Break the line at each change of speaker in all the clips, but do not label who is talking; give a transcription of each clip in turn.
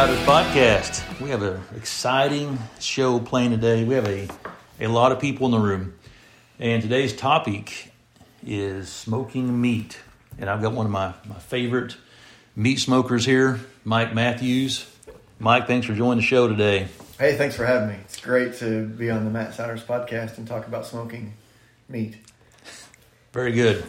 Podcast. We have an exciting show playing today. We have a, a lot of people in the room. And today's topic is smoking meat. And I've got one of my, my favorite meat smokers here, Mike Matthews. Mike, thanks for joining the show today.
Hey, thanks for having me. It's great to be on the Matt Siders podcast and talk about smoking meat.
Very good.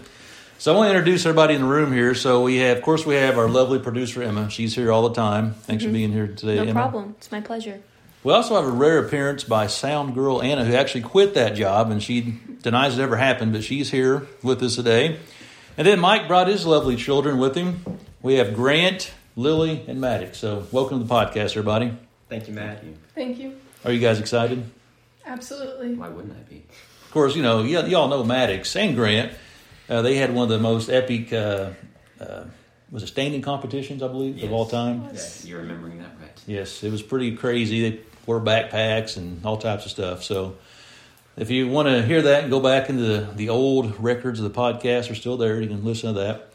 So I want to introduce everybody in the room here. So we have, of course, we have our lovely producer Emma. She's here all the time. Thanks for mm-hmm. being here today,
No
Emma.
problem. It's my pleasure.
We also have a rare appearance by Sound Girl Anna, who actually quit that job, and she denies it ever happened, but she's here with us today. And then Mike brought his lovely children with him. We have Grant, Lily, and Maddox. So welcome to the podcast, everybody.
Thank you, Matt.
Thank you.
Are you guys excited?
Absolutely.
Why wouldn't I be?
Of course, you know, y- y'all know Maddox and Grant. Uh, they had one of the most epic, uh, uh, was it standing competitions, I believe, of all time?
Yeah, you're remembering that right.
Yes, it was pretty crazy. They wore backpacks and all types of stuff. So if you want to hear that and go back into the, the old records of the podcast are still there. You can listen to that.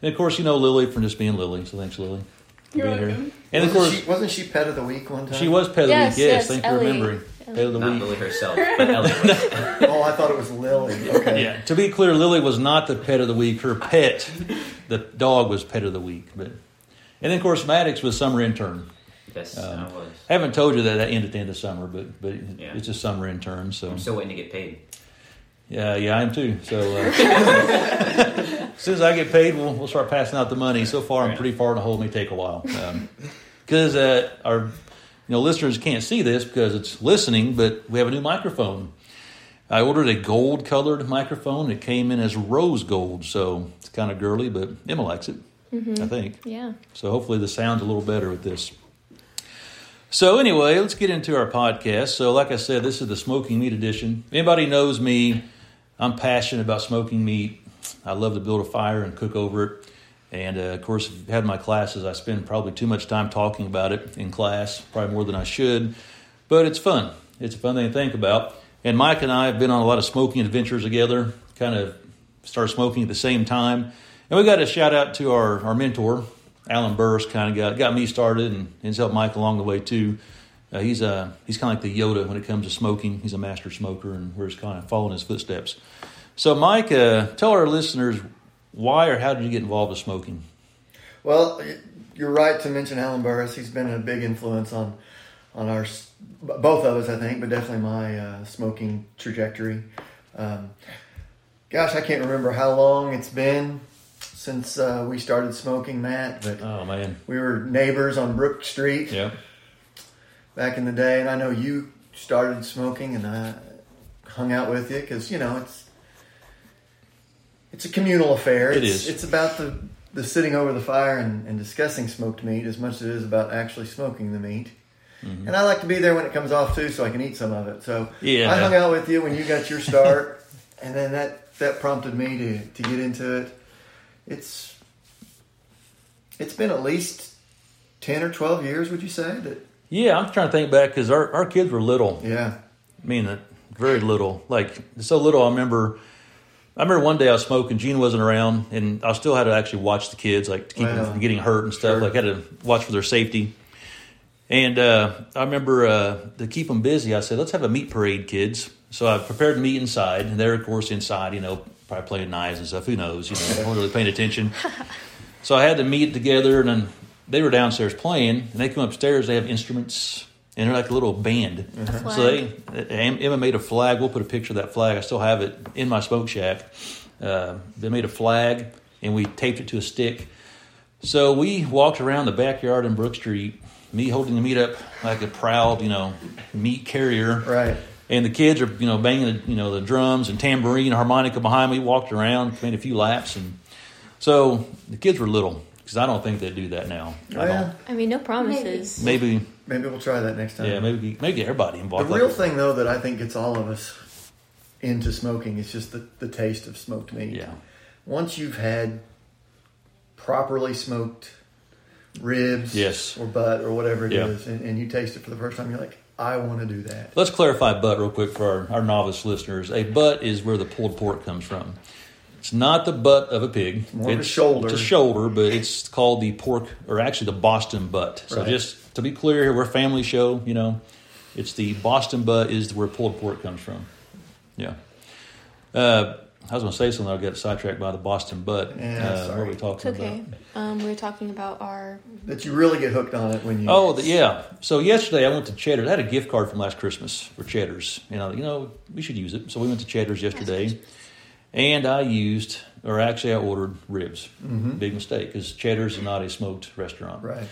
And of course, you know Lily from just being Lily. So thanks, Lily. for
You're
being here. And of
wasn't
course,
she, wasn't she pet of the week one time?
she was pet of the
Yes,
week. Yes,
yes,
thanks
Ellie.
for remembering. Pet of the
Not
week.
Lily herself, but Ellie was.
I thought it was Lily. Okay.
Yeah. To be clear, Lily was not the pet of the week. Her pet, the dog, was pet of the week. But and then of course Maddox was summer intern.
Yes,
Um,
I was.
I haven't told you that that ended at the end of summer, but but
Yeah.
it's a summer intern. So
I'm still waiting to get paid.
yeah, yeah, I am too. So uh, as soon as I get paid, we'll we'll start passing out the money. So far, I'm pretty far in the hole. It may take a while because uh, our you know listeners can't see this because it's listening, but we have a new microphone. I ordered a gold colored microphone. It came in as rose gold, so it's kind of girly, but Emma likes it. I think.
Yeah.
So hopefully the sound's a little better with this. So anyway, let's get into our podcast. So like I said, this is the smoking meat edition. If anybody knows me, I'm passionate about smoking meat. I love to build a fire and cook over it. And uh, of course, if you've had my classes, I spend probably too much time talking about it in class, probably more than I should. But it's fun. It's a fun thing to think about. And Mike and I have been on a lot of smoking adventures together, kind of started smoking at the same time. And we got a shout out to our, our mentor, Alan Burris, kind of got, got me started and has helped Mike along the way too. Uh, he's uh, he's kind of like the Yoda when it comes to smoking. He's a master smoker, and we're just kind of following his footsteps. So, Mike, uh, tell our listeners why or how did you get involved with smoking?
Well, you're right to mention Alan Burris. He's been a big influence on on our both of us, I think, but definitely my uh, smoking trajectory. Um, gosh, I can't remember how long it's been since uh, we started smoking, Matt. But
Oh man,
we were neighbors on Brook Street.
yeah,
back in the day, and I know you started smoking, and I hung out with you because you know it's it's a communal affair.
It
it's,
is.
It's about the the sitting over the fire and, and discussing smoked meat as much as it is about actually smoking the meat.
Mm-hmm.
And I like to be there when it comes off too, so I can eat some of it. So
Yeah.
I hung out with you when you got your start, and then that that prompted me to to get into it. It's it's been at least ten or twelve years, would you say? That
yeah. I'm trying to think back because our, our kids were little.
yeah.
I mean, uh, very little. Like so little. I remember. I remember one day I was smoking. Gene wasn't around, and I still had to actually watch the kids, like to keep them from getting hurt and stuff.
Sure.
Like I had to watch for their safety. And uh, I remember uh, to keep them busy, I said, "Let's have a meat parade, kids." So I prepared meat inside, and they're of course inside, you know, probably playing knives and stuff. Who knows? You know, they weren't really paying attention. So I had the meat together, and then they were downstairs playing, and they come upstairs. They have instruments, and they're like a little band.
A
So they Emma made a flag. We'll put a picture of that flag. I still have it in my smoke shack. Uh, they made a flag, and we taped it to a stick. So we walked around the backyard in Brook Street, me holding the meat up like a proud, you know, meat carrier.
Right.
And the kids are, you know, banging the, you know, the drums and tambourine, harmonica behind me. Walked around, made a few laps, and so the kids were little because I don't think they do that now.
Oh,
I
yeah.
don't.
I mean, no promises.
Maybe,
Maybe we'll try that next time.
yeah, maybe, maybe get everybody
The real
Like-
thing, though, that I think gets all of us into smoking is just the, the taste of smoked meat.
Yeah.
Once you've had properly smoked ribs
Yes.
or butt or whatever it is,
Yeah.
and, and you taste it for the first time, you're like, I want to do that.
Let's clarify butt real quick for our, our novice listeners. A butt is where the pulled pork comes from. It's not the butt of a pig.
more of a
it's
shoulder.
It's a shoulder, but it's called the pork, or actually the Boston butt. So
Right.
just to be clear, here we're a family show. You know, it's the Boston butt is where pulled pork comes from. Yeah. Uh, I was going to say something. I'll get sidetracked by the Boston butt.
Yeah,
uh, What
sorry.
are we
It's
talking
okay.
about?
Um, we were talking about our.
That you really get hooked on it when you.
Oh, the, yeah. So yesterday I went to Cheddar's. I had a gift card from last Christmas for Cheddar's. You know, you know, we should use it. So we went to Cheddar's yesterday, and I used, or actually I ordered ribs. Big mistake because Cheddar's is not a smoked restaurant.
Right.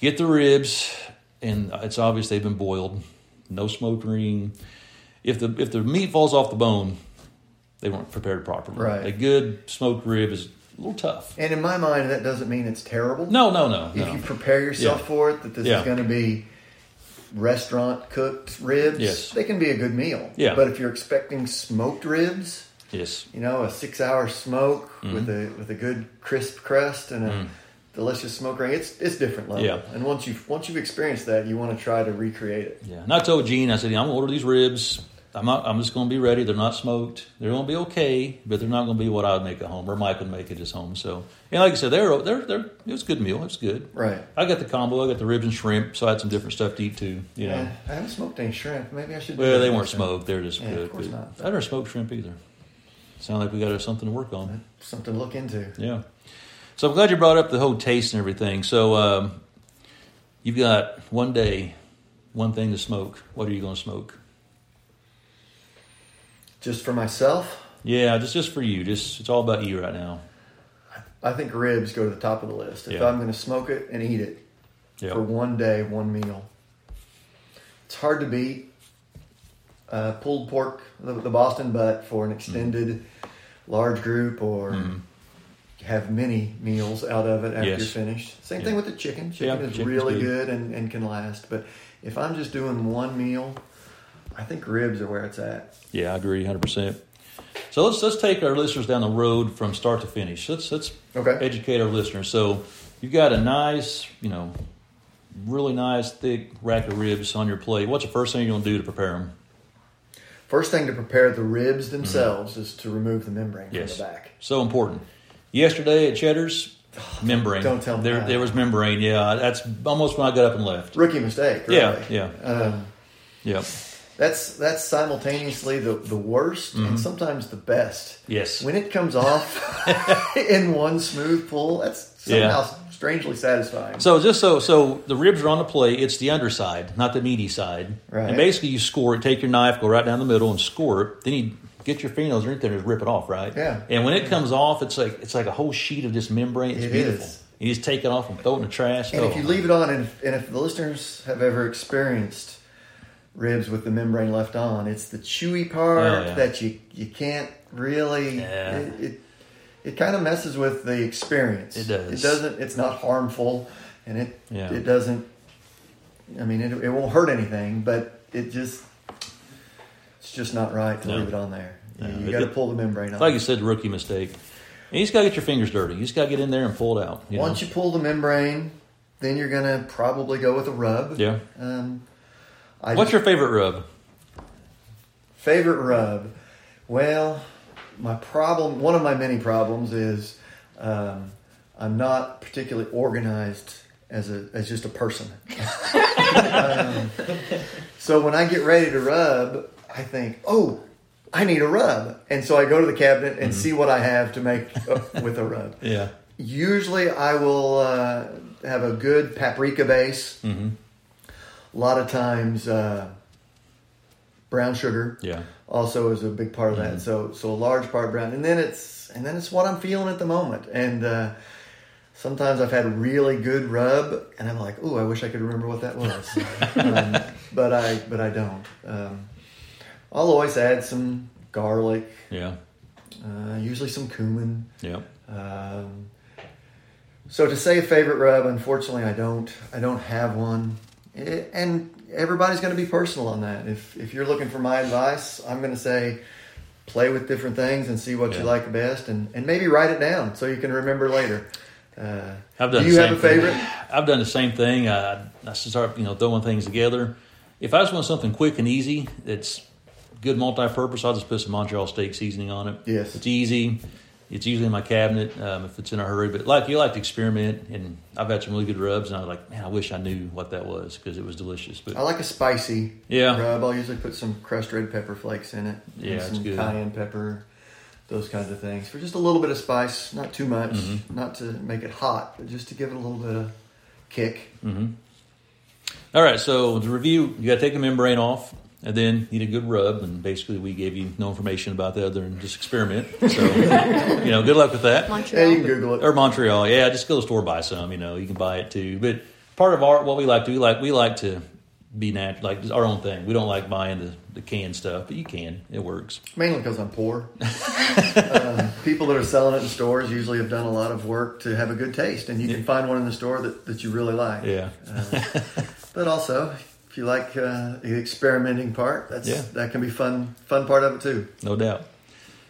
Get the ribs, and it's obvious they've been boiled. No smoke ring. If the if the meat falls off the bone, they weren't prepared properly.
Right.
A good smoked rib is a little tough.
And in my mind, that doesn't mean it's terrible.
No, no, no,
If
no.
you prepare yourself
Yeah.
for it, that this
Yeah.
is going to be restaurant cooked ribs,
Yes.
they can be a good meal.
Yeah.
But if you're expecting smoked ribs,
yes.
you know, a six hour smoke
Mm-hmm.
with a with a good crisp crust and a delicious smoke ring, it's it's different level.
Yeah.
And once you've once you've experienced that, you want to try to recreate it.
Yeah, and I told Gene, I said, I'm gonna order these ribs. I'm not. I'm just gonna be ready. They're not smoked. They're gonna be okay, but they're not gonna be what I would make at home or Mike would make at his home. So, and like I said, they're they're they're. It was a good meal. It was good.
Right.
I got the combo. I got the ribs and shrimp, so I had some different stuff to eat too. You know,
Yeah, I haven't smoked any shrimp. Maybe I should. do
well, they weren't smoked. They're just
Yeah, of
good.
course
but
not.
I never smoked shrimp either. Sound like we got something to work on.
Something to look into.
Yeah. So I'm glad you brought up the whole taste and everything. So um, you've got one day, one thing to smoke. What are you going to smoke?
Just for myself,
Yeah, just just for you. Just it's all about you right now.
I think ribs go to the top of the list. If
Yeah.
I'm going to smoke it and eat it
Yeah.
for one day, one meal, it's hard to beat. Uh, pulled pork, the, the Boston butt for an extended large group, or
Mhm.
have many meals out of it after
Yes.
you're finished. Same
Yeah.
thing with the chicken. Chicken
Yeah,
is really
good.
good and, and can last. But if I'm just doing one meal, I think ribs are where it's at.
Yeah, I agree, hundred percent. So let's let's take our listeners down the road from start to finish. Let's let's
Okay.
educate our listeners. So you've got a nice, you know, really nice thick rack of ribs on your plate. What's the first thing you're going to do to prepare them?
First thing to prepare the ribs themselves is to remove the membrane
Mm-hmm. Yes.
from the back.
So important. Yesterday at Cheddar's, membrane.
don't tell me
there.
that.
There was membrane. Yeah, that's almost when I got up and left.
Rookie mistake. Really.
Yeah, yeah.
Um,
Yep.
That's that's simultaneously the, the worst
Mm-hmm.
and sometimes the best.
Yes.
When it comes off in one smooth pull, that's somehow strangely satisfying.
So just so so the ribs are on the plate. It's the underside, not the meaty side.
Right.
And basically, you score it. Take your knife, go right down the middle, and score it. Then you get your fingernails underneath there and just rip it off. Right.
Yeah.
And when it comes off, it's like it's like a whole sheet of this membrane. It's
It
beautiful.
is.
You just take it off and throw it in the trash.
And
Oh.
if you leave it on, and if, and if the listeners have ever experienced ribs with the membrane left on, it's the chewy part
Oh, yeah.
that you you can't really.
Yeah.
It, it, it kind of messes with the experience.
It does.
It doesn't. It's not harmful, and it
Yeah.
it doesn't. I mean, it, it won't hurt anything, but it just it's just not right to
No.
leave it on there.
No,
you
it-
got to pull the membrane off.
like you said, rookie mistake. And you just got to get your fingers dirty. You just got to get in there and pull it out. You
Once
know?
you pull the membrane, then you're gonna probably go with a rub.
yeah.
Um, I
What's your favorite rub?
Favorite rub? Well, my problem, one of my many problems is um, I'm not particularly organized as a as just a person. um, so when I get ready to rub, I think, oh, I need a rub, and so I go to the cabinet and see what I have to make with a rub.
Yeah.
Usually, I will uh, have a good paprika base.
Mm-hmm.
A lot of times, uh, brown sugar
Yeah.
also is a big part of
Mm-hmm.
that. So so a large part brown, and then it's and then it's what I'm feeling at the moment. And uh, sometimes I've had really good rub, and I'm like, oh, I wish I could remember what that was, um, but I but I don't. Um, I'll always add some garlic,
Yeah.
uh, usually some cumin.
Yeah.
Um, so to say a favorite rub, unfortunately, I don't. I don't have one, Eh, and everybody's going to be personal on that. If if you're looking for my advice, I'm going to say play with different things and see what
Yeah.
you like best, and and maybe write it down so you can remember later. Uh,
I've done
do you have a
thing.
favorite?
I've done the same thing. I, I start, you know, throwing things together. If I just want something quick and easy, that's good multi-purpose. I'll just put some Montreal steak seasoning on it.
Yes.
it's easy. It's usually in my cabinet um, if it's in a hurry. But like you like to experiment, and I've had some really good rubs, and I was like, man, I wish I knew what that was because it was delicious. But
I like a spicy
Yeah.
rub. I'll usually put some crushed red pepper flakes in it. and
Yeah, it's
some
good.
cayenne pepper, those kinds of things. For just a little bit of spice, not too much,
Mm-hmm.
not to make it hot, but just to give it a little bit of kick.
All right, so the review, you got to take the membrane off, and then you need a good rub. And basically, we gave you no information about that other than just experiment. So, you know, good luck with that.
Yeah,
Montreal.
you can Google it.
Or Montreal, yeah, just go to the store buy some. You know, you can buy it too. But part of our what we like to we like we like to be natural, like our own thing. We don't like buying the, the canned stuff, but you can. It works.
Mainly because I'm poor. um, people that are selling it in stores usually have done a lot of work to have a good taste, and you can find one in the store that, that you really like.
Yeah,
But also, if you like uh, the experimenting part, that's
Yeah.
that can be fun. Fun part of it too.
no doubt.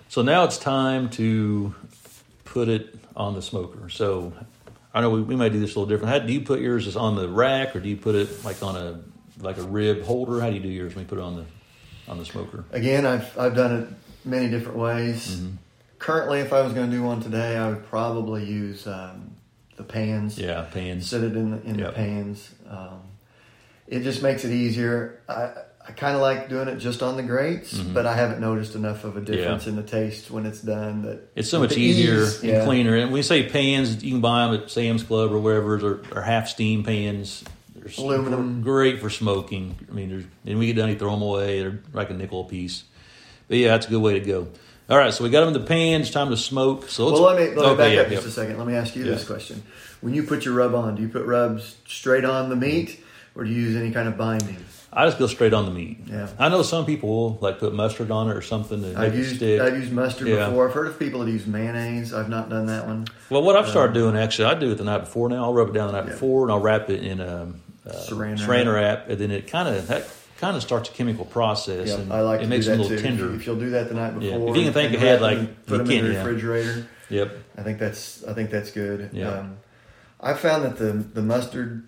So now it's time to put it on the smoker. So I know we, we might do this a little different. How do you put yours is on the rack, or do you put it like on a like a rib holder? How do you do yours when you put it on the on the smoker?
Again, I've I've done it many different ways.
Mm-hmm.
Currently, if I was going to do one today, I would probably use um, the pans.
Yeah, pans.
Sit it in the, in
Yep.
the pans. Um, it just makes it easier. I I kind of like doing it just on the grates, but I haven't noticed enough of a difference
Mm-hmm. Yeah.
in the taste when it's done. That
It's so much easier
ease,
and
yeah.
cleaner. And when we say pans, you can buy them at Sam's Club or wherever, or, or half steam pans. They're
Aluminum.
great for smoking. I mean, there's, and we get done, you throw them away. They're like a nickel a piece. But yeah, that's a good way to go. All right, so we got them in the pan. It's time to smoke. So
Well, let me, let me
okay,
back
yeah,
up just a second. Let me ask you this question: When you put your rub on, do you put rubs straight on the meat, or do you use any kind of binding?
I just go straight on the meat.
Yeah.
I know some people will like put mustard on it or something to
I've used
stick.
I've used mustard
Yeah.
before. I've heard of people that use mayonnaise. I've not done that one.
Well, what I've started doing actually, I do it the night before. Now I'll rub it down the night
Yeah.
before, and I'll wrap it in a uh,
Saran
saran wrap, and then it kind of that kind of starts a chemical process,
Yeah,
and
I like
it makes it a little
too.
tender.
If, you, if you'll do that the night
Yeah.
before,
If you can think ahead, like,
put them
can,
in the
yeah.
refrigerator.
Yep.
I think that's I think that's good.
Yeah.
Um, I found that the the mustard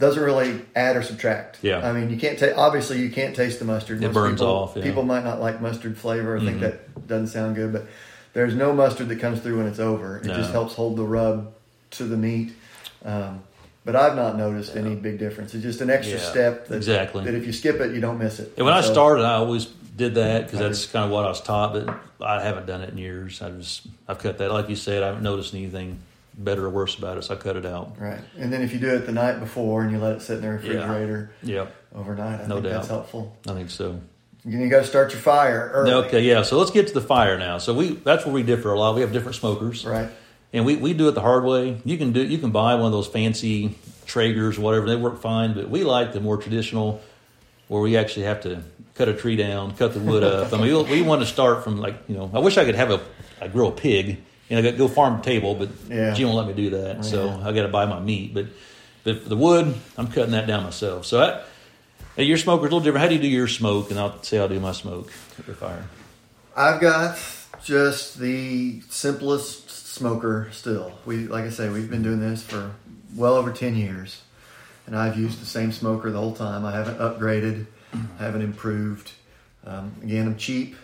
doesn't really add or subtract.
Yeah.
I mean, you can't taste. Obviously, you can't taste the mustard.
It
Most
burns
people,
off, yeah.
People might not like mustard flavor. I think
Mhm.
that doesn't sound good, but there's no mustard that comes through when it's over. It
No.
just helps hold the rub to the meat. Um, but I've not noticed any big difference. It's just an extra
Yeah,
step. That,
exactly.
That if you skip it, you don't miss it.
And when I
So-
started, I always did that because that's kind of what I was taught, but I haven't done it in years. I just I've cut that. Like you said, I haven't noticed anything better or worse about it, so I cut it out.
Right. And then if you do it the night before and you let it sit in the
Yeah.
refrigerator
Yep,
overnight, I
No
think
doubt.
that's helpful.
I think so.
You, you got to start your fire early.
Okay, yeah. So let's get to the fire now. So we that's where we differ a lot. We have different smokers.
Right.
And we, we do it the hard way. You can do you can buy one of those fancy Traegers or whatever. They work fine, but we like the more traditional, where we actually have to cut a tree down, cut the wood up. I mean, we, we want to start from like you know. I wish I could have a a pig got to go farm table, but
Yeah.
she won't let me do that. So I got to buy my meat. But but the wood, I'm cutting that down myself. So I, hey, your smoker's a little different. How do you do your smoke? And I'll say I'll do my smoke at the fire.
I've got just the simplest smoker still. We, like I say, we've been doing this for well over 10 years. And I've used the same smoker the whole time. I haven't upgraded, I haven't improved. Um, again, I'm cheap.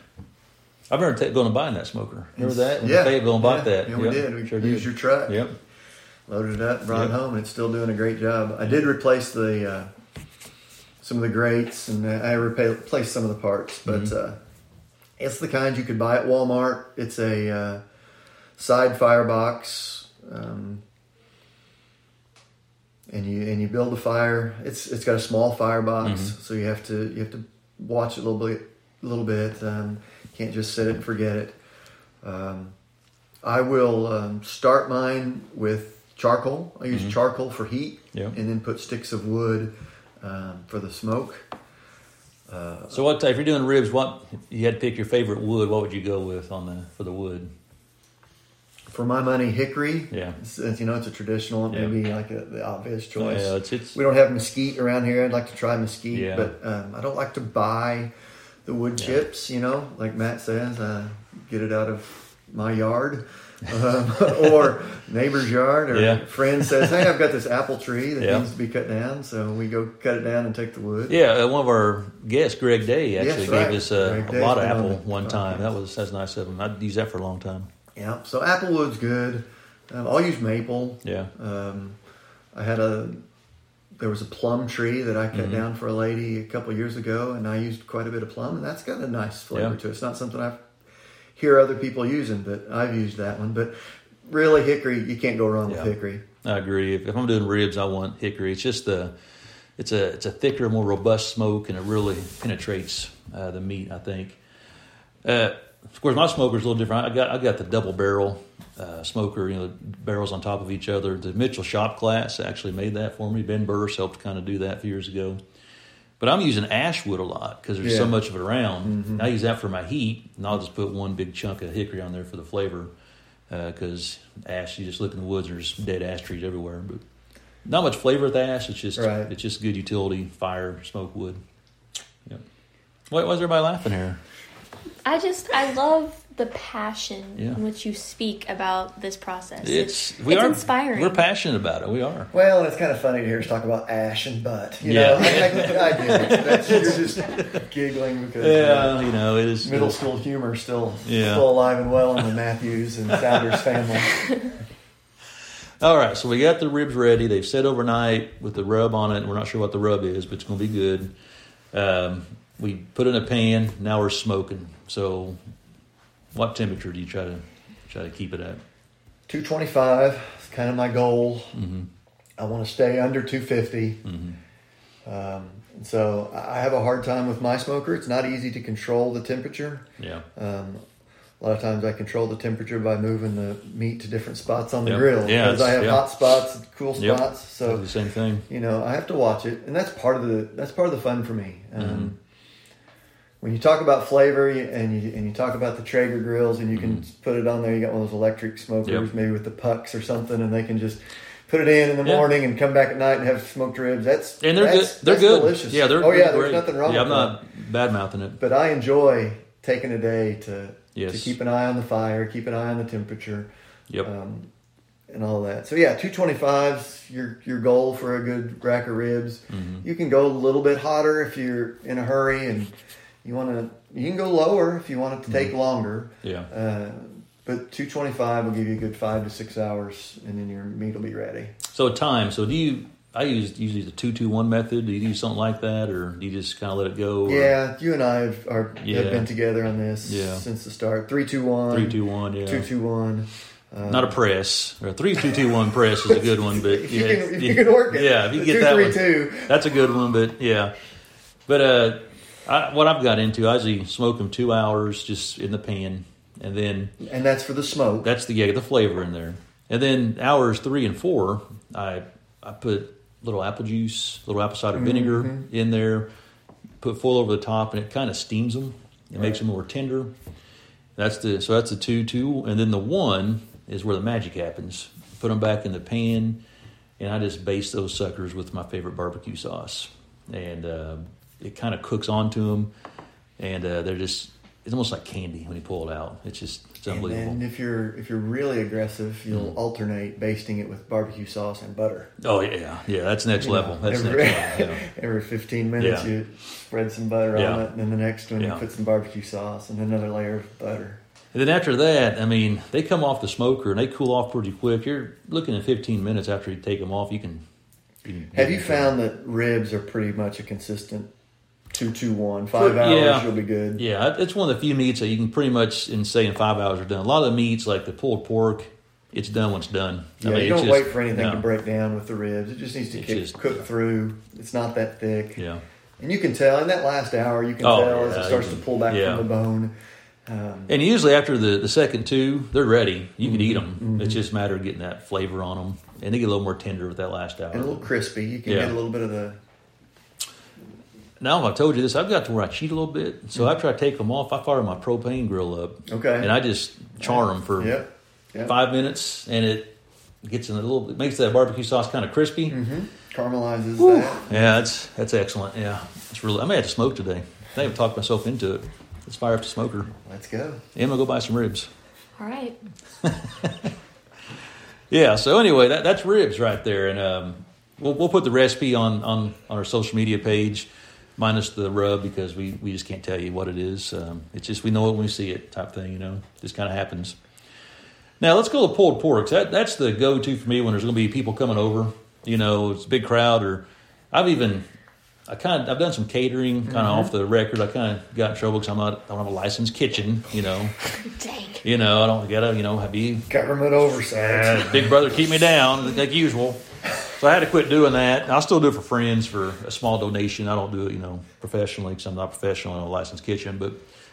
I remember ta- going and buying that smoker. Remember that? When
Yeah.
Fayetteville and bought
yeah,
that.
Yeah, we
Yep.
did. We
Sure
used
did.
your truck.
Yep.
loaded it up, brought it home, and it's still doing a great job. I did replace the uh, some of the grates, and I replaced some of the parts, but
Mm-hmm.
uh, it's the kind you could buy at Walmart. It's a uh, side firebox, um, and you and you build a fire. It's it's got a small firebox,
Mm-hmm.
so you have to you have to watch it a little bit, a little bit. Um, can't just set it and forget it. Um, I will um, start mine with charcoal. I use charcoal for heat,
Mm-hmm. Yeah.
and then put sticks of wood um, for the smoke. Uh,
So what if you're doing ribs? What you had to pick your favorite wood? What would you go with on the for the wood?
for my money, hickory.
Yeah.
It's, you know, it's a traditional,
Yeah.
maybe like a, the obvious choice.
Yeah, it's it's
We don't have mesquite around here. I'd like to try mesquite,
Yeah.
but um, I don't like to buy the wood
Yeah.
chips. You know, like Matt says, uh, get it out of my yard. um, or neighbor's yard, or
Yeah.
friend says, "Hey, I've got this apple tree that
Yeah.
needs to be cut down," so we go cut it down and take the wood.
Yeah, uh, one of our guests, Greg Day, actually
Yes,
gave
right.
us uh, a lot of
been on
apple one time. That was that's nice of him. I'd use that for a long time.
Yeah, so apple wood's good. Um, I'll use maple.
Yeah,
Um, I had a there was a plum tree that I cut
Mhm.
down for a lady a couple years ago, and I used quite a bit of plum, and that's got a nice flavor
Yeah.
to it. It's not something I hear other people using, but I've used that one. But really, hickory you can't go wrong
Yeah.
with hickory.
I agree. If, if I'm doing ribs, I want hickory. It's just the it's a it's a thicker, more robust smoke, and it really penetrates uh, the meat. I think. Uh, of course, my smoker's a little different. I got I got the double barrel uh, smoker. You know, barrels on top of each other. The Mitchell Shop Class actually made that for me. Ben Burris helped kind of do that a few years ago. But I'm using ash wood a lot because there's so much of it around.
Mhm.
I use that for my heat, and I'll just put one big chunk of hickory on there for the flavor. Because ash, you just look in the woods, there's dead ash trees everywhere. But not much flavor with ash. It's just
Right.
it's just good utility, fire, smoke wood. Yep. Why, why is everybody laughing here?
I just I love the passion
Yeah.
in which you speak about this process.
It's we
it's
are
inspiring.
We're passionate about it. We are.
Well, it's kind of funny to hear us talk about ash and butt. You
Yeah.
know, I, I, I get it. That's, you're just giggling because
Yeah, you know it is
middle school humor still
Yeah.
still alive and well in the Matthews and Sounders family.
All right, so we got the ribs ready. They've set overnight with the rub on it. We're not sure what the rub is, but it's going to be good. Um, we put in a pan. Now we're smoking. So, what temperature do you try to try to keep it at?
225 is kind of my goal.
Mm-hmm.
I want to stay under 250.
Mm-hmm.
Um, so I have a hard time with my smoker. It's not easy to control the temperature.
Yeah,
Um, a lot of times I control the temperature by moving the meat to different spots on the
Yep.
grill
Yeah,
because I have
yeah.
hot spots, cool
Yep.
spots.
so
So
the same thing.
you know I have to watch it, and that's part of the that's part of the fun for me. Um,
Mhm.
When you talk about flavor and you and you talk about the Traeger grills, and you can put it on there, you got one of those electric smokers,
Mm-hmm. Yep.
maybe with the pucks or something, and they can just put it in in the
Yeah.
morning and come back at night and have smoked ribs. That's
And they're
that's,
good. They're good.
delicious.
Yeah, they're
oh yeah,
they're
there's
great.
nothing wrong.
Yeah, I'm not bad mouthing it.
but I enjoy taking a day to
Yes.
to keep an eye on the fire, keep an eye on the temperature,
Yep.
um, and all that. So yeah, two twenty fives your your goal for a good rack of ribs.
Mhm.
You can go a little bit hotter if you're in a hurry and you want to. You can go lower if you want it to take longer.
Yeah.
Uh, but two twenty five will give you a good five to six hours, and then your meat will be ready.
So time. So do you? I use usually the two two one method. Do you do something like that, or do you just kind of let it go? or
Yeah, you and I have, are,
Yeah.
have been together on this
Yeah.
since the start. Three two one.
Three two one. Yeah.
Two two one. Uh,
Not a press. Or a three two two one press is a good one, but
if you
yeah,
can, if you can work it.
Yeah, if you get
two,
that
three,
one,
two.
that's a good one. But yeah, but uh, I, what I've got into, I usually smoke them two hours just in the pan, and then
and that's for the smoke.
that's the yeah, the flavor in there. And then hours three and four, I I put little apple juice, little apple cider vinegar
Mhm.
in there, put foil over the top, and it kind of steams them. It makes them more tender. That's the so that's the two two, and then the one is where the magic happens. Put them back in the pan, and I just baste those suckers with my favorite barbecue sauce, and uh, it kind of cooks onto them, and uh, they're just it's almost like candy when you pull it out. It's just it's
and
unbelievable.
then if you're if you're really aggressive, you'll
Mm.
alternate basting it with barbecue sauce and butter.
Oh yeah, yeah, that's next
You
level.
know,
That's
every,
next level. Yeah.
every 15 minutes,
Yeah.
you spread some butter
Yeah.
on it, and then the next one you put some barbecue sauce and another layer of butter.
And then after that, I mean, they come off the smoker and they cool off pretty quick. You're looking at 15 minutes after you take them off. You can. You can
Have you found that ribs are pretty much a consistent two two one five
For-
hours?
yeah.
You'll be good.
Yeah, it's one of the few meats that you can pretty much in say in five hours are done. A lot of the meats, like the pulled pork, it's done when it's done.
Yeah,
I mean,
you don't
just-
wait for anything
no.
to break down with the ribs. It just needs to kick,
just-
cook through. It's not that thick.
Yeah,
And you can tell in that last hour, you can
Oh,
tell as it starts
you
to pull back
yeah.
from the bone. Um,
and usually after the, the second two, they're ready. You can eat them.
Mhm.
It's just a matter of getting that flavor on them, and they get a little more tender with that last hour.
and a little crispy. You can
Yeah.
get a little bit of the.
Now, if I told you this, I've got to where I cheat a little bit. So after I take them off, I fire my propane grill up,
Okay.
and I just char them for
Yep. Yep.
five minutes, and it gets in a little. It makes that barbecue sauce kind of crispy.
hmm Caramelizes
Whew.
that.
Yeah, that's that's excellent. Yeah, it's really. I may have to smoke today. I think I've talked myself into it. Let's fire up the smoker.
Let's go.
And I'm gonna go buy some ribs.
All right.
Yeah. So anyway, that, that's ribs right there, and um, we'll we'll put the recipe on, on on our social media page, minus the rub because we we just can't tell you what it is. Um, it's just we know it when we see it, type thing. You know, just kind of happens. Now let's go to pulled pork. That that's the go to for me when there's going to be people coming over. You know, it's a big crowd, or I've even I kind of I've done some catering kind of off the record. I kind of got in trouble because I'm not I don't have a licensed kitchen. You know,
Dang.
you know I don't gotta you know be
Government oversight.
uh, big brother keep me down like usual. So I had to quit doing that. I'll still do it for friends for a small donation. I don't do it, you know, professionally because I'm not professional in a licensed kitchen. But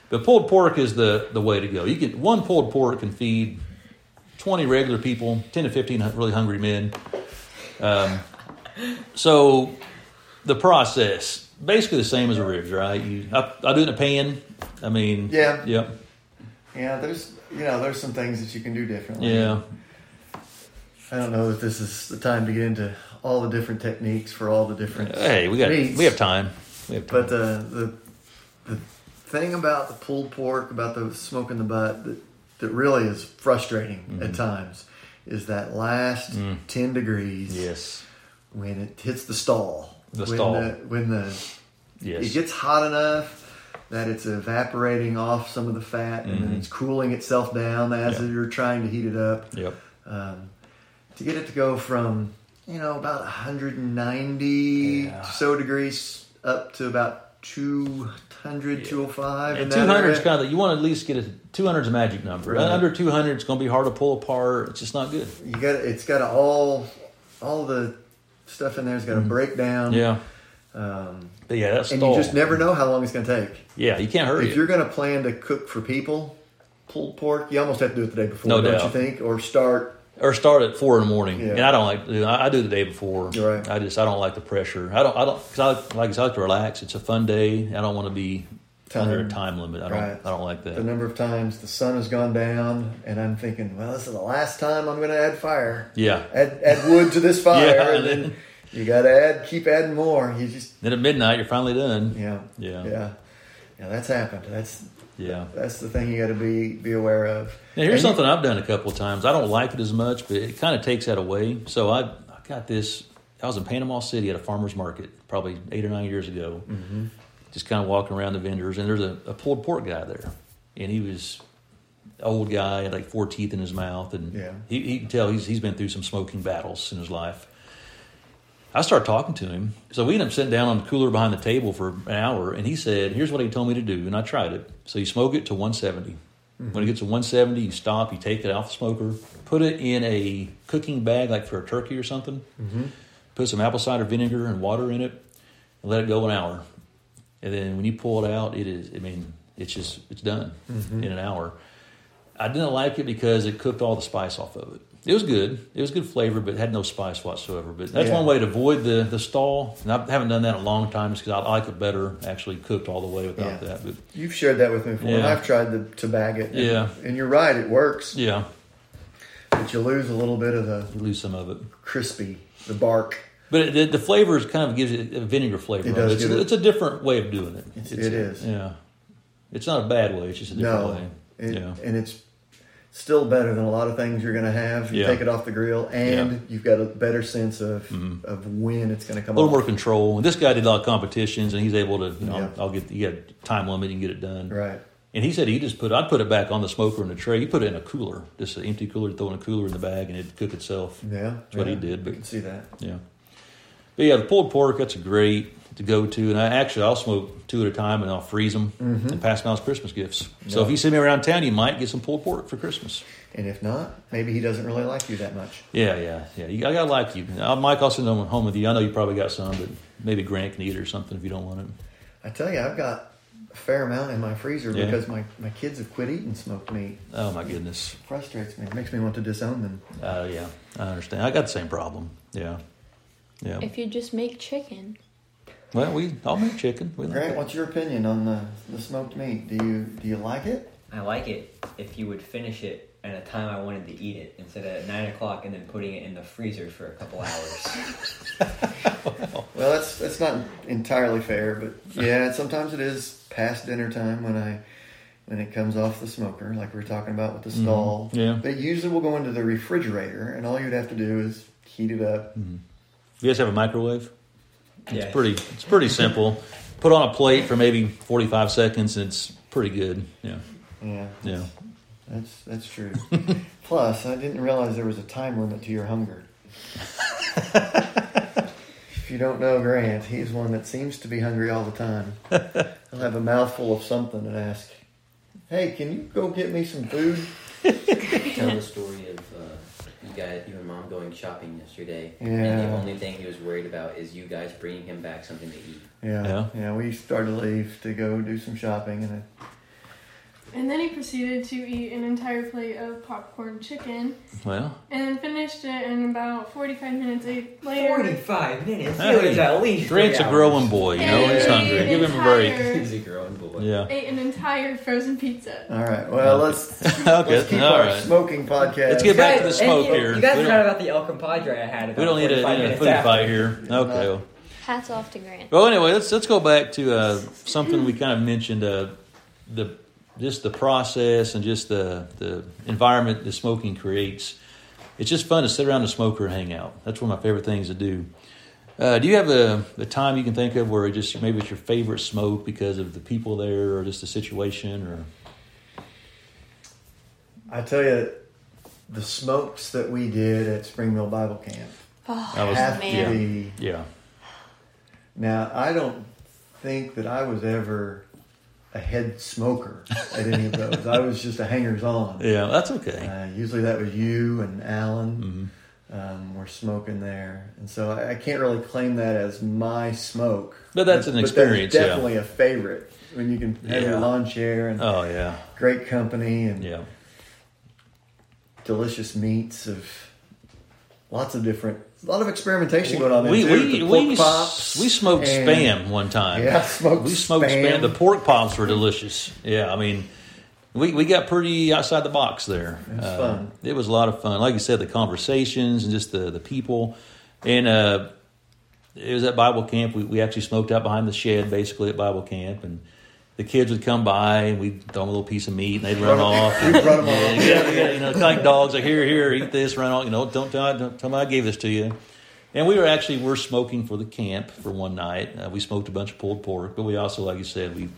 but pulled pork is the the way to go. You can one pulled pork can feed twenty regular people, ten to fifteen really hungry men. Um, so the process basically the same as a ribs, right? You I, I do it in a pan. I mean,
Yeah.
yep,
Yeah, there's you know there's some things that you can do differently.
yeah.
I don't know if this is the time to get into all the different techniques for all the different.
Hey, we got
meats.
we have time. We have time.
But the the the thing about the pulled pork, about the smoking the butt, that that really is frustrating
Mm-hmm.
at times, is that last
Mm.
ten degrees
yes,
when it hits the stall.
The
when
stall.
The, when the
yes.
it gets hot enough that it's evaporating off some of the fat and then it's cooling itself down as
Mm-hmm.
You're trying to heat it up.
Yep.
Um, to get it to go from you know about 190
Yeah.
so degrees up to about 200 205
And
in
two hundred is kind of you want to at least get a two hundred is a magic number.
Right.
Under two hundred, it's going to be hard to pull apart. It's just not good.
you got it's got to all all the stuff in there's got to break down
Mm-hmm. Yeah,
um,
but yeah, that's
and you just never know how long it's going to take
yeah, you can't hurry
if
it.
you're going to plan to cook for people pulled pork you almost have to do it the day before
No
don't
doubt.
you think or start
Or start at four in the morning.
Yeah.
And I don't like. to do- I, I do the day before.
Right.
I just I don't like the pressure. I don't. I don't because I like I like to relax. It's a fun day. I don't want to be under a
Time.
time limit. I don't.
Right.
I don't like that.
the number of times the sun has gone down and I'm thinking well this is the last time I'm going to add fire
yeah.
add, add wood to this fire
Yeah,
and then you got to add keep adding more you just
Then at midnight, you're finally done.
yeah
Yeah.
yeah yeah that's happened that's
Yeah.
that's the thing you got to be be aware of
Now, here's
And you-
something I've done a couple of times. I don't like it as much, but it kind of takes that away. So I, I got this. I was in Panama City at a farmer's market probably eight or nine years ago.
Mm-hmm.
Just kind of walking around the vendors, and there's a, a pulled pork guy there, and he was old guy, had like four teeth in his mouth, and
Yeah.
he, he can tell he's he's been through some smoking battles in his life. I started talking to him, so we ended up sitting down on the cooler behind the table for an hour, and he said, "Here's what he told me to do," and I tried it. So you smoke it to 170. When it gets to 170, you stop, you take it off the smoker, put it in a cooking bag like for a turkey or something. Mm-hmm. Put some apple cider vinegar and water in it, and let it go an hour. And then when you pull it out, it is. I mean, it's just it's done mm-hmm. in an hour. I didn't like it because it cooked all the spice off of it. It was good. It was good flavor, but it had no spice whatsoever. But that's
Yeah.
one way to avoid the, the stall. And I haven't done that in a long time just because I like it better actually cooked all the way without
Yeah.
that. But
you've shared that with me before and
Yeah.
I've tried to, to bag it and,
Yeah.
and you're right it works
yeah,
but you lose a little bit of the
you lose some of it.
crispy the bark
But it, the, the flavors kind of gives it a vinegar flavor.
It does
It's,
it-
it's a different way of doing it.
It's-
It's-
it is.
Yeah. It's not a bad way. It's just a different
no
way.
it,
yeah.
and it's still better than a lot of things you're going to have you
Yeah.
take it off the grill and
Yeah.
you've got a better sense of
Mhm.
of when it's going to come
A little
off
more control. And this guy did a lot of competitions, and he's able to, you know,
Yeah.
I'll get, you got time limit and get it done.
right
And he said he just put, I'd put it back on the smoker in the tray. He put it in a cooler, just an empty cooler, throw in a cooler in the bag, and it'd cook itself.
yeah
That's what he did, But you
can see that
Yeah. But yeah, the pulled pork, that's a great to go to. And I actually, I'll smoke two at a time and I'll freeze them and pass them out as Christmas gifts. So if you see me around town, you might get some pulled pork for Christmas.
and if not maybe he doesn't really like you that much
Yeah, yeah, yeah. You, I got to like you. Uh, Mike, I'll send them home with you. I know you probably got some, but maybe Grant can eat it or something if you don't want it.
I tell you I've got a fair amount in my freezer
Yeah.
because my, my kids have quit eating smoked meat
Oh, my goodness.
It frustrates me it makes me want to disown them
Uh, yeah, I understand. I got the same problem. Yeah. Yeah.
If you just make chicken,
Well, we I'll make chicken. We like
Grant
that.
what's your opinion on the, the smoked meat do you do you like it
I like it if you would finish it at a time I wanted to eat it instead of at nine o'clock and then putting it in the freezer for a couple hours.
Well, that's that's not entirely fair, but yeah, sometimes it is past dinner time when I when it comes off the smoker, like we were talking about with the
Mhm.
stall.
Yeah.
But usually will go into the refrigerator, and all you'd have to do is heat it up.
You guys have a microwave?
Yeah.
It's pretty. It's pretty simple. Put on a plate for maybe forty-five seconds, and it's pretty good. Yeah,
Yeah,
yeah.
that's that's true. Plus, I didn't realize there was a time limit to your hunger. if you don't know Grant, he's one that seems to be hungry all the time. He'll have a mouthful of something and ask, "Hey, can you go get me some food?"
Tell the story of you guys, you and mom going shopping yesterday, and the only thing he was worried about is you guys bringing him back something to eat.
Yeah,
Yeah.
yeah. We started to leave to go do some shopping, and
And then he proceeded to eat an entire plate of popcorn chicken
Well,
and then finished it in about 45 minutes later.
Forty-five minutes.
Hey,
He was at least
Grant's a growing boy. You know, he's hungry.
an
Give him a break.
entire-
He's a growing boy.
Yeah.
Ate an entire frozen pizza.
all right. Well, let's
Okay.
let's keep
All
our
right.
smoking podcast.
Let's get back to the
Guys,
smoke
you,
here.
You guys
We
forgot
don't-
about the El Compadre I had. About
We don't need a,
45
need a food
after.
fight here. Okay. well.
Hats off to Grant.
Well, anyway, let's let's go back to uh, something we kind of mentioned uh, the just the process and just the the environment the smoking creates. It's just fun to sit around the smoker and hang out. That's one of my favorite things to do. Uh, do you have a, a time you can think of where it just maybe it's your favorite smoke because of the people there or just the situation or
I tell you, the smokes that we did at Spring Mill Bible Camp
Oh,
I was-
have
man.
to be.
yeah
Now, I don't think that I was ever a head smoker at any of those. I was just a hangers on.
yeah that's okay.
Uh, usually that was you and Alan
Mhm.
um, were smoking there, and so I, I can't really claim that as my smoke.
But that's an experience, yeah.
definitely a favorite when you can have
Yeah.
your lawn chair and
Oh yeah,
great company and
yeah.
delicious meats of lots of different, a lot of experimentation going on there
We we
The
we,
pops
we smoked
and-
spam one time.
Yeah, smoked
we smoked spam.
spam.
The pork pops were delicious. Yeah, I mean, we we got pretty outside the box there.
It was
Uh,
fun.
It was a lot of fun. Like you said, the conversations and just the the people, and uh, it was at Bible camp. We we actually smoked out behind the shed, basically at Bible camp, and. The kids would come by and we'd throw them a little piece of meat and they'd run off.
We'd run 'em off.
Yeah, yeah, you know, kind of like dogs. Like here, here, eat this, run off. You know, don't tell, don't tell me I gave this to you. And we were actually we're smoking for the camp for one night. Uh, we smoked a bunch of pulled pork, but we also, like you said, we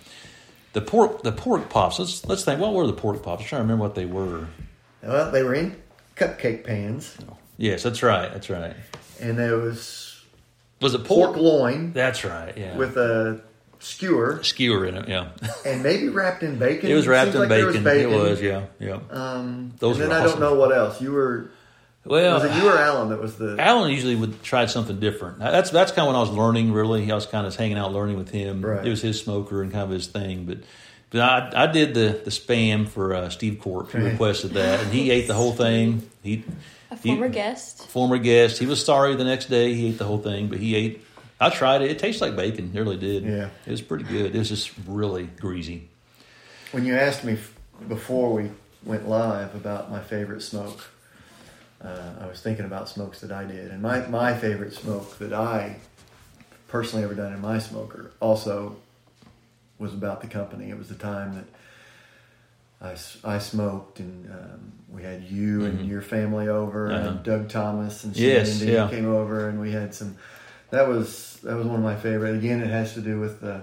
the pork the pork pops. Let's let's think. What were the pork pops? I'm trying to remember what they were.
Well, they were in cupcake pans,
Yes, that's right. That's right.
and there was
Was it
pork
pork?
loin
That's right. Yeah,
with a skewer
skewer in it. Yeah,
and maybe wrapped in bacon.
it was wrapped
Seems
in
like there
bacon.
bacon.
It was. Yeah, yeah.
Um,
Those
and then
were
I don't know what else. You were
Well,
was it you or Alan that was the
Alan usually would try something different. That's that's kind of when I was learning. Really, I was kind of hanging out, learning with him.
Right.
It was his smoker and kind of his thing. But but I, I did the the spam for uh, Steve Cork. He requested that, and he ate the whole thing. He
A
He-
former guest.
former guest. He was sorry the next day. He ate the whole thing, but he ate. I tried it. It tastes like bacon. It really did.
Yeah.
it was pretty good. It was just really greasy.
when you asked me before we went live about my favorite smoke, uh, I was thinking about smokes that I did, and my my favorite smoke that I personally ever done in my smoker also was about the company. It was the time that I, I smoked, and um, we had you
Mhm.
and your family over,
Uh-huh.
and Doug Thomas and
Yes, yeah.
came over, and we had some. That was that was one of my favorite. Again, it has to do with the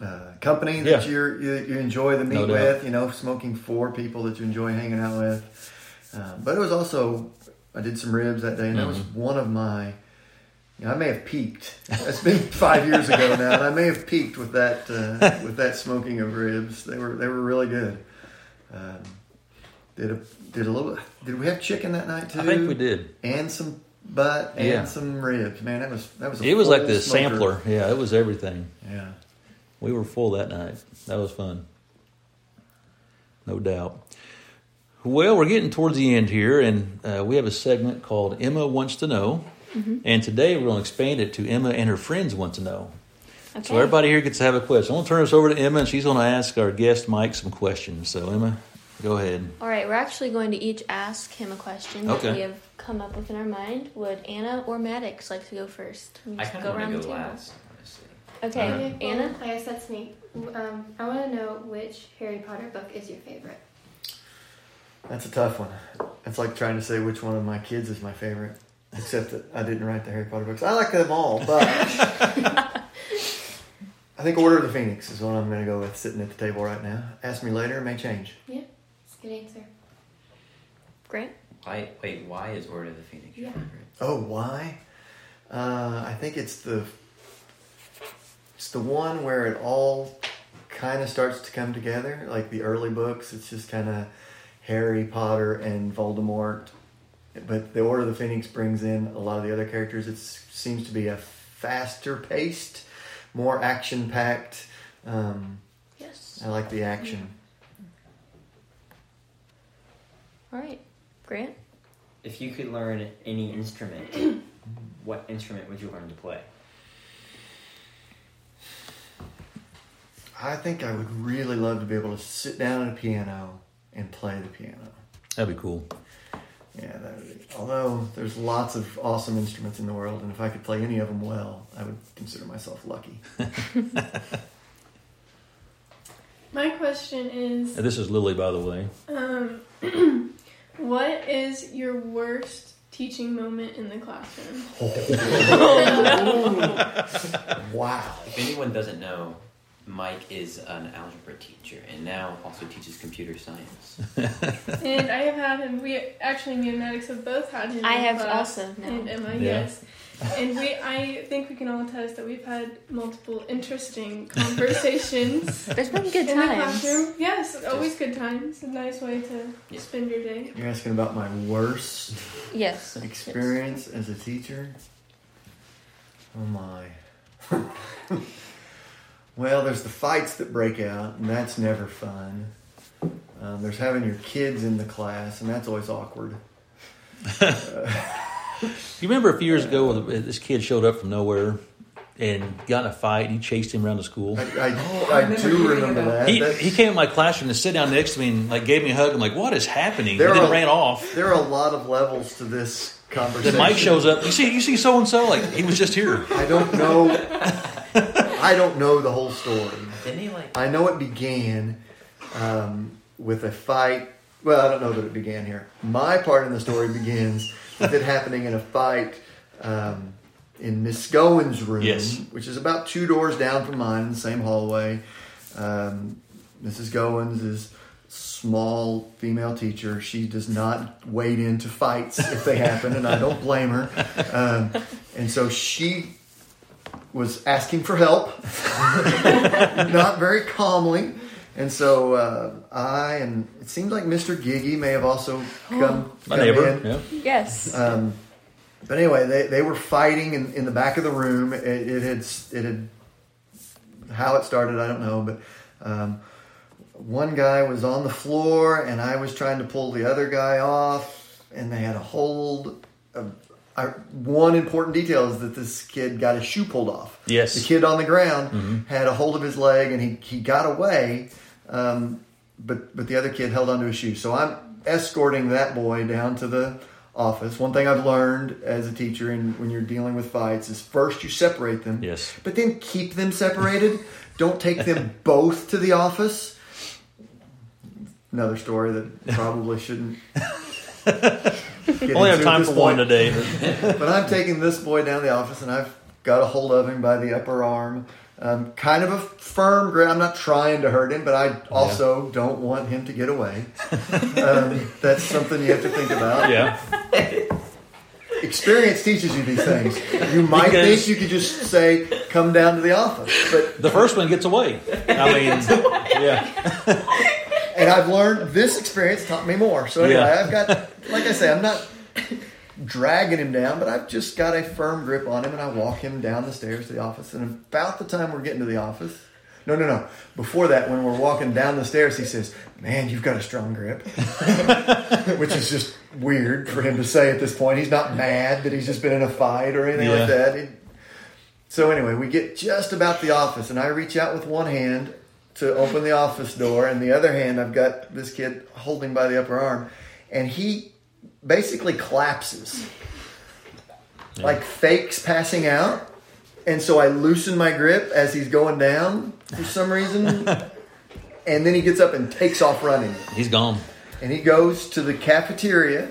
uh, company that
Yeah.
you're, you you enjoy the meat
No
with. You know, smoking for people that you enjoy hanging out with. Um, but it was also I did some ribs that day, and that was
Mm-hmm.
one of my. You know, I may have peaked. It's been five years ago now, and I may have peaked with that uh, with that smoking of ribs. They were they were really good. Um, did a did a little. Did we have chicken that night too?
I think we did.
and some butt and
Yeah.
some ribs. Man, that was that was. A
It was like the
smoker.
sampler. Yeah, it was everything.
Yeah.
We were full that night. That was fun. No doubt. Well, we're getting towards the end here, and uh, we have a segment called Emma Wants to Know. And today we're going to expand it to Emma and her friends want to know.
Okay.
So everybody here gets to have a question. I'm going to turn this over to Emma, and she's going to ask our guest Mike some questions. So, Emma, go ahead.
All right, we're actually going to each ask him a question
Okay.
that we have come up with in our mind. Would Anna or Maddox like to go first? We
I kind of want
around
to
the
go last, honestly.
Okay,
Okay, well,
Anna.
I guess that's me. Um, I want to know which Harry Potter book is your favorite.
That's a tough one. It's like trying to say which one of my kids is my favorite. Except that I didn't write the Harry Potter books. I like them all, but I think Order of the Phoenix is what I'm going to go with sitting at the table right now. Ask me later, it may change.
It's a good answer.
Grant.
Why? Wait, why is Order of the Phoenix your
Yeah.
favorite?
Oh, why? Uh, I think it's the it's the one where it all kind of starts to come together. Like the early books, it's just kind of Harry Potter and Voldemort. But the Order of the Phoenix brings in a lot of the other characters. It seems to be a faster paced, more action packed. Um,
Yes.
I like the action.
All right, Grant.
If you could learn any instrument, what instrument would you learn to play?
I think I would really love to be able to sit down at a piano and play the piano.
That'd be cool.
Yeah, that would be, although there's lots of awesome instruments in the world, and if I could play any of them well, I would consider myself lucky.
My question is,
And this is Lily, by the way.
um, what is your worst teaching moment in the classroom? Oh.
Wow.
If anyone doesn't know, Mike is an algebra teacher and now also teaches computer science.
and I have had him. We actually, me and Maddox have both had him.
I
in
have
class,
also now.
And Emma,
Yeah.
yes. And we, I think we can all attest that we've had multiple interesting conversations
There's been good times.
in the classroom. Yes, always good times. A nice way to
Yeah.
spend your day.
You're asking about my worst
Yes.
experience as a teacher? Oh my. well, there's the fights that break out, and that's never fun. Um, there's having your kids in the class, and that's always awkward.
You remember a few years ago when this kid showed up from nowhere and got in a fight and he chased him around the school?
I, I,
Oh,
I,
I
do remember
about
that.
He,
That-
he came in my classroom to sit down next to me and like gave me a hug. I'm like, what is happening?
There
and then
are-
ran off.
There are a lot of levels to this conversation.
Then Mike shows up. You see, you see so and so. Like he was just here.
I don't know. I don't know the whole story.
Didn't he like?
I know it began um, with a fight. Well, I don't know that it began here. My part in the story begins with it happening in a fight um, in Miss Gowen's room,
Yes.
which is about two doors down from mine in the same hallway. Um, Mrs. Goins is small female teacher. She does not wade into fights if they happen, and I don't blame her. Um, and so she was asking for help, not very calmly. And so uh, I and it seems like Mr. Giggy may have also come,
My
come
neighbor.
in.
Yeah.
Yes.
Um, but anyway, they, they were fighting in, in the back of the room. It, it had it had how it started, I don't know, but um, one guy was on the floor, and I was trying to pull the other guy off, and they had a hold. Of, I, one important detail is that this kid got his shoe pulled off.
Yes.
The kid on the ground
Mhm.
had a hold of his leg, and he, he got away, um, but but the other kid held onto his shoe. So I'm escorting that boy down to the office. One thing I've learned as a teacher, and when you're dealing with fights, is first you separate them,
Yes.
but then keep them separated. Don't take them both to the office. Another story that probably shouldn't.
Only have time for one today.
But I'm taking this boy down to the office, and I've got a hold of him by the upper arm. Um, kind of a firm grip. I'm not trying to hurt him, but I also don't want him to get away. Um, that's something you have to think about.
Yeah.
Experience teaches you these things. You might
Because-
think you could just say, "Come down to the office," but
The first one gets away. I mean, yeah.
and I've learned this experience taught me more. So anyway,
Yeah.
I've got, like I say, I'm not dragging him down, but I've just got a firm grip on him, and I walk him down the stairs to the office. And about the time we're getting to the office, no, no, no, before that, when we're walking down the stairs, he says, "Man, you've got a strong grip," which is just weird for him to say at this point. He's not mad that he's just been in a fight or anything
Yeah.
like that. It- so anyway, we get just about the office, and I reach out with one hand to open the office door, and the other hand I've got this kid holding by the upper arm, and he basically collapses, like fakes passing out, And so I loosen my grip as he's going down for some reason. and then he gets up and takes off running.
He's gone.
And he goes to the cafeteria.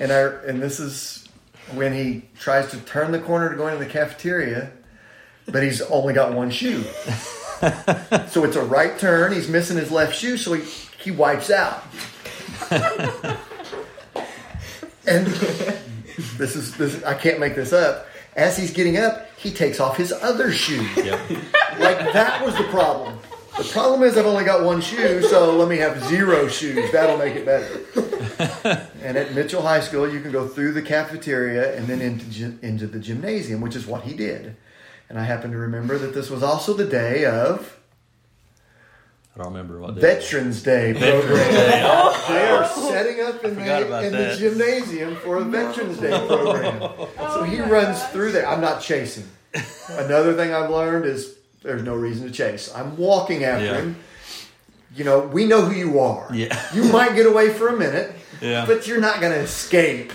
And I and this is when he tries to turn the corner to go into the cafeteria, but he's only got one shoe. so it's a right turn. He's missing his left shoe, so he, he wipes out. and this is this I can't make this up. As he's getting up, he takes off his other shoe.
Yep.
Like that was the problem. The problem is I've only got one shoe, so let me have zero shoes. That'll make it better. and at Mitchell High School, you can go through the cafeteria and then into into the gymnasium, which is what he did. And I happen to remember that this was also the day of
I don't remember what day.
Veterans Day program. They are oh. setting up in, the, in the gymnasium for a Veterans Day program. So oh he runs through there. I'm not chasing. Another thing I've learned is there's no reason to chase. I'm walking after
Yeah.
him. You know, we know who you are.
Yeah.
You might get away for a minute,
Yeah.
but you're not going to escape.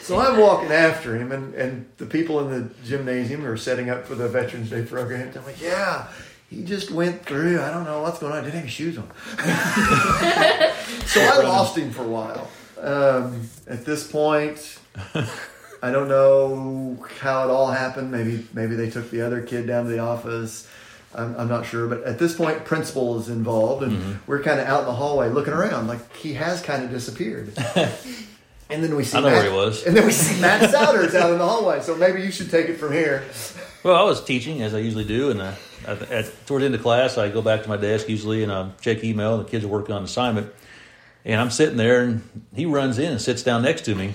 so I'm walking after him, and, and the people in the gymnasium are setting up for the Veterans Day program. I'm like, yeah, he just went through. I don't know what's going on. I Didn't have his shoes on. so I lost him for a while. Um, at this point, I don't know how it all happened. Maybe maybe they took the other kid down to the office. I'm, I'm not sure, but at this point, principal is involved, and
Mm-hmm.
we're kind of out in the hallway looking around, like he has kind of disappeared. and then we see
I know
Matt,
where he was.
and then we see Matt Souders out in the hallway. So maybe you should take it from here.
Well, I was teaching as I usually do, and uh, at, at, toward the end of class, I go back to my desk usually and I check email. And the kids are working on assignment, and I'm sitting there, and he runs in and sits down next to me,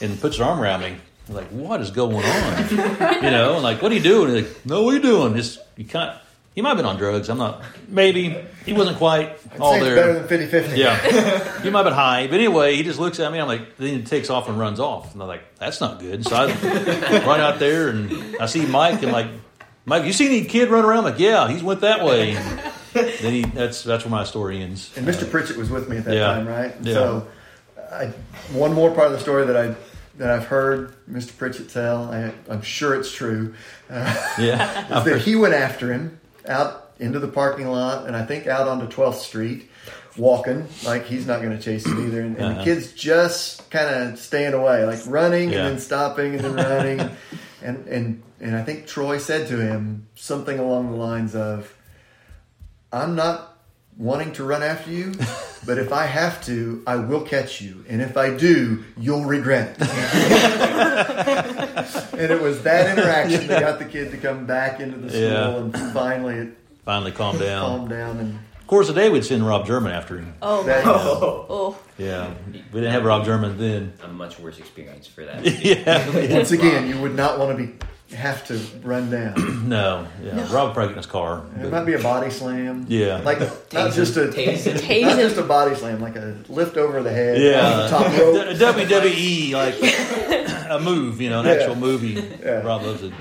and puts his arm around me. I'm like, what is going on? you know, and like, what are you doing? He's like, no, what are you doing? Just you can't. He might have been on drugs. I'm not. Maybe he wasn't quite all
Say it's
there.
better than 50 50.
Yeah. he might have been high. But anyway, he just looks at me. I'm like, then he takes off and runs off. And I'm like, that's not good. So I run out there and I see Mike and like, Mike, you see any kid run around? Like, yeah, he's went that way. And then he, that's, that's where my story ends.
And Mr. Pritchett was with me at that
Yeah.
time, right?
Yeah.
So, I, one more part of the story that I that I've heard Mr. Pritchett tell, I, I'm sure it's true, uh,
Yeah.
is that he went after him out into the parking lot, and I think out onto 12th Street, walking like he's not going to chase him either, and, and the
Uh-huh.
kids just kind of staying away, like running
Yeah.
and then stopping and then running, and and and I think Troy said to him something along the lines of, "I'm not." Wanting to run after you, but if I have to, I will catch you, and if I do, you'll regret it. and it was that interaction that got the kid to come back into the school,
Yeah.
and finally it
Finally calmed down.
calmed down. And
Of course, today we'd send Rob German after him.
Oh my.
that,
Oh.
Yeah. We didn't have Rob German then.
A much worse experience for that.
yeah.
once again, you would not want to be have to run down.
No. Yeah. Rob would probably get in his car.
It
but-
might be a body slam,
yeah.
like not just a
Tase
not just a body slam, like a lift over the head,
Yeah,
top rope.
WWE like a move, you know, an
Yeah.
actual movie.
Yeah.
Rob loves it.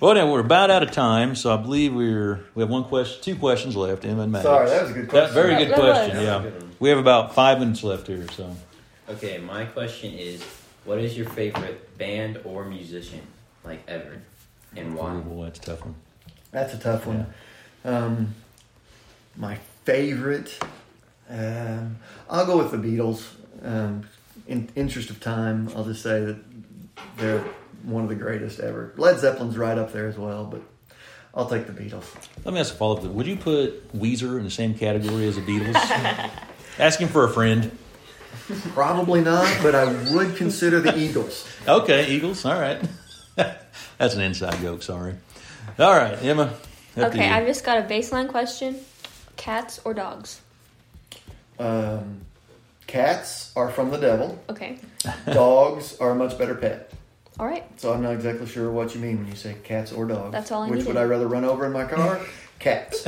Well, anyway, we're about out of time, so I believe we're we have one question, two questions left. Emma and Matt.
Sorry, that was a good
That-
question.
very
That-
good
that
question.
was.
Yeah,
Good
we have about five minutes left here. So,
Okay, my question is, what is your favorite band or musician, like ever, and why?
oh boy, that's a tough one.
That's a tough one. Um, my favorite, um, I'll go with the Beatles. Um, in interest of time, I'll just say that they're one of the greatest ever. Led Zeppelin's right up there as well, but I'll take the Beatles.
Let me ask a follow up. Would you put Weezer in the same category as the Beatles? Asking for a friend.
Probably not, but I would consider the Eagles.
Okay, Eagles. All right. that's an inside joke. Sorry. All right, Emma.
Okay. I've just got a baseline question: cats or dogs?
Um, cats are from the devil.
Okay.
Dogs are a much better pet.
All right.
So I'm not exactly sure what you mean when you say cats or dogs.
That's all I
Which
needed.
would I rather run over in my car? Cats.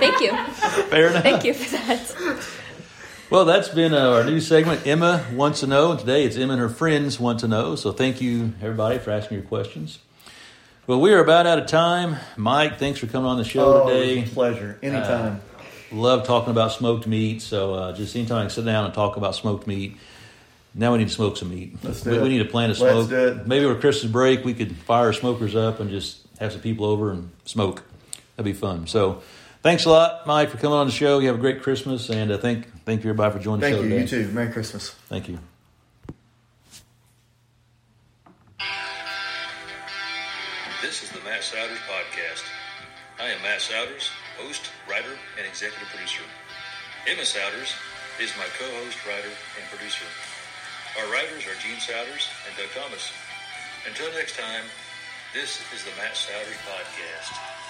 Thank you.
Fair enough.
Thank you for that.
Well, that's been uh, our new segment. Emma wants to know, and today it's Emma and her friends want to know. So thank you, everybody, for asking your questions. Well, we are about out of time. Mike, thanks for coming on the show
oh, it
today.
was a pleasure. Anytime.
Love talking about smoked meat. So uh, just anytime I can sit down and talk about smoked meat. Now we need to smoke some meat.
Let's do
we,
it.
we need to plan a
Let's
smoke.
do it.
Maybe over Christmas break we could fire smokers up and just have some people over and smoke. That'd be fun. So, thanks a lot, Mike, for coming on the show. You have a great Christmas, and uh, thank thank you everybody for joining
Thank
the show
you.
today.
You too. Merry Christmas.
Thank you. This is the Matt Souders Podcast. I am Matt Souders, host, writer, and executive producer. Emma Souders is my co-host, writer, and producer. Our writers are Gene Souders and Doug Thomas. Until next time, this is the Matt Souders Podcast.